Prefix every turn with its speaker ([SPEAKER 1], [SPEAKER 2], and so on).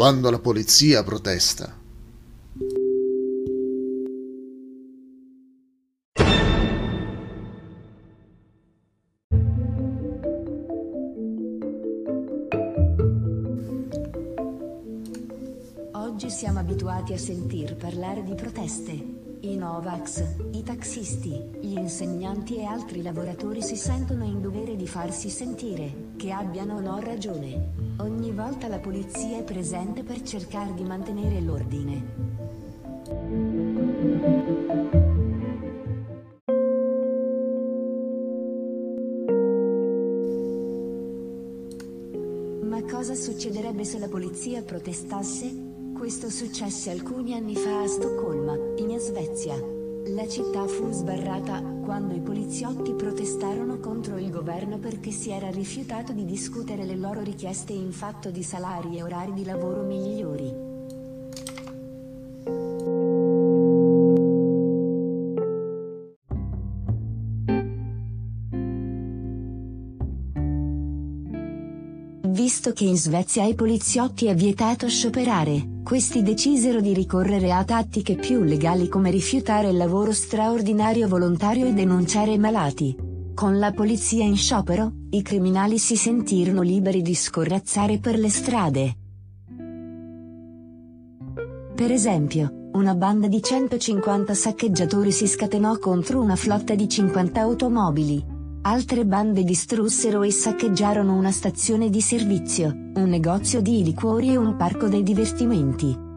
[SPEAKER 1] quando la polizia protesta.
[SPEAKER 2] Oggi siamo abituati a sentir parlare di proteste. I Novax, i taxisti, gli insegnanti e altri lavoratori si sentono in dovere di farsi sentire, che abbiano o no ragione. Ogni volta la polizia è presente per cercare di mantenere l'ordine. Ma cosa succederebbe se la polizia protestasse? Questo successe alcuni anni fa a Stoccolma, in Svezia. La città fu sbarrata quando i poliziotti protestarono contro il governo perché si era rifiutato di discutere le loro richieste in fatto di salari e orari di lavoro migliori. Visto che in Svezia ai poliziotti è vietato scioperare, questi decisero di ricorrere a tattiche più legali come rifiutare il lavoro straordinario volontario e denunciare i malati. Con la polizia in sciopero, i criminali si sentirono liberi di scorrazzare per le strade. Per esempio, una banda di 150 saccheggiatori si scatenò contro una flotta di 50 automobili, Altre bande distrussero e saccheggiarono una stazione di servizio, un negozio di liquori e un parco dei divertimenti.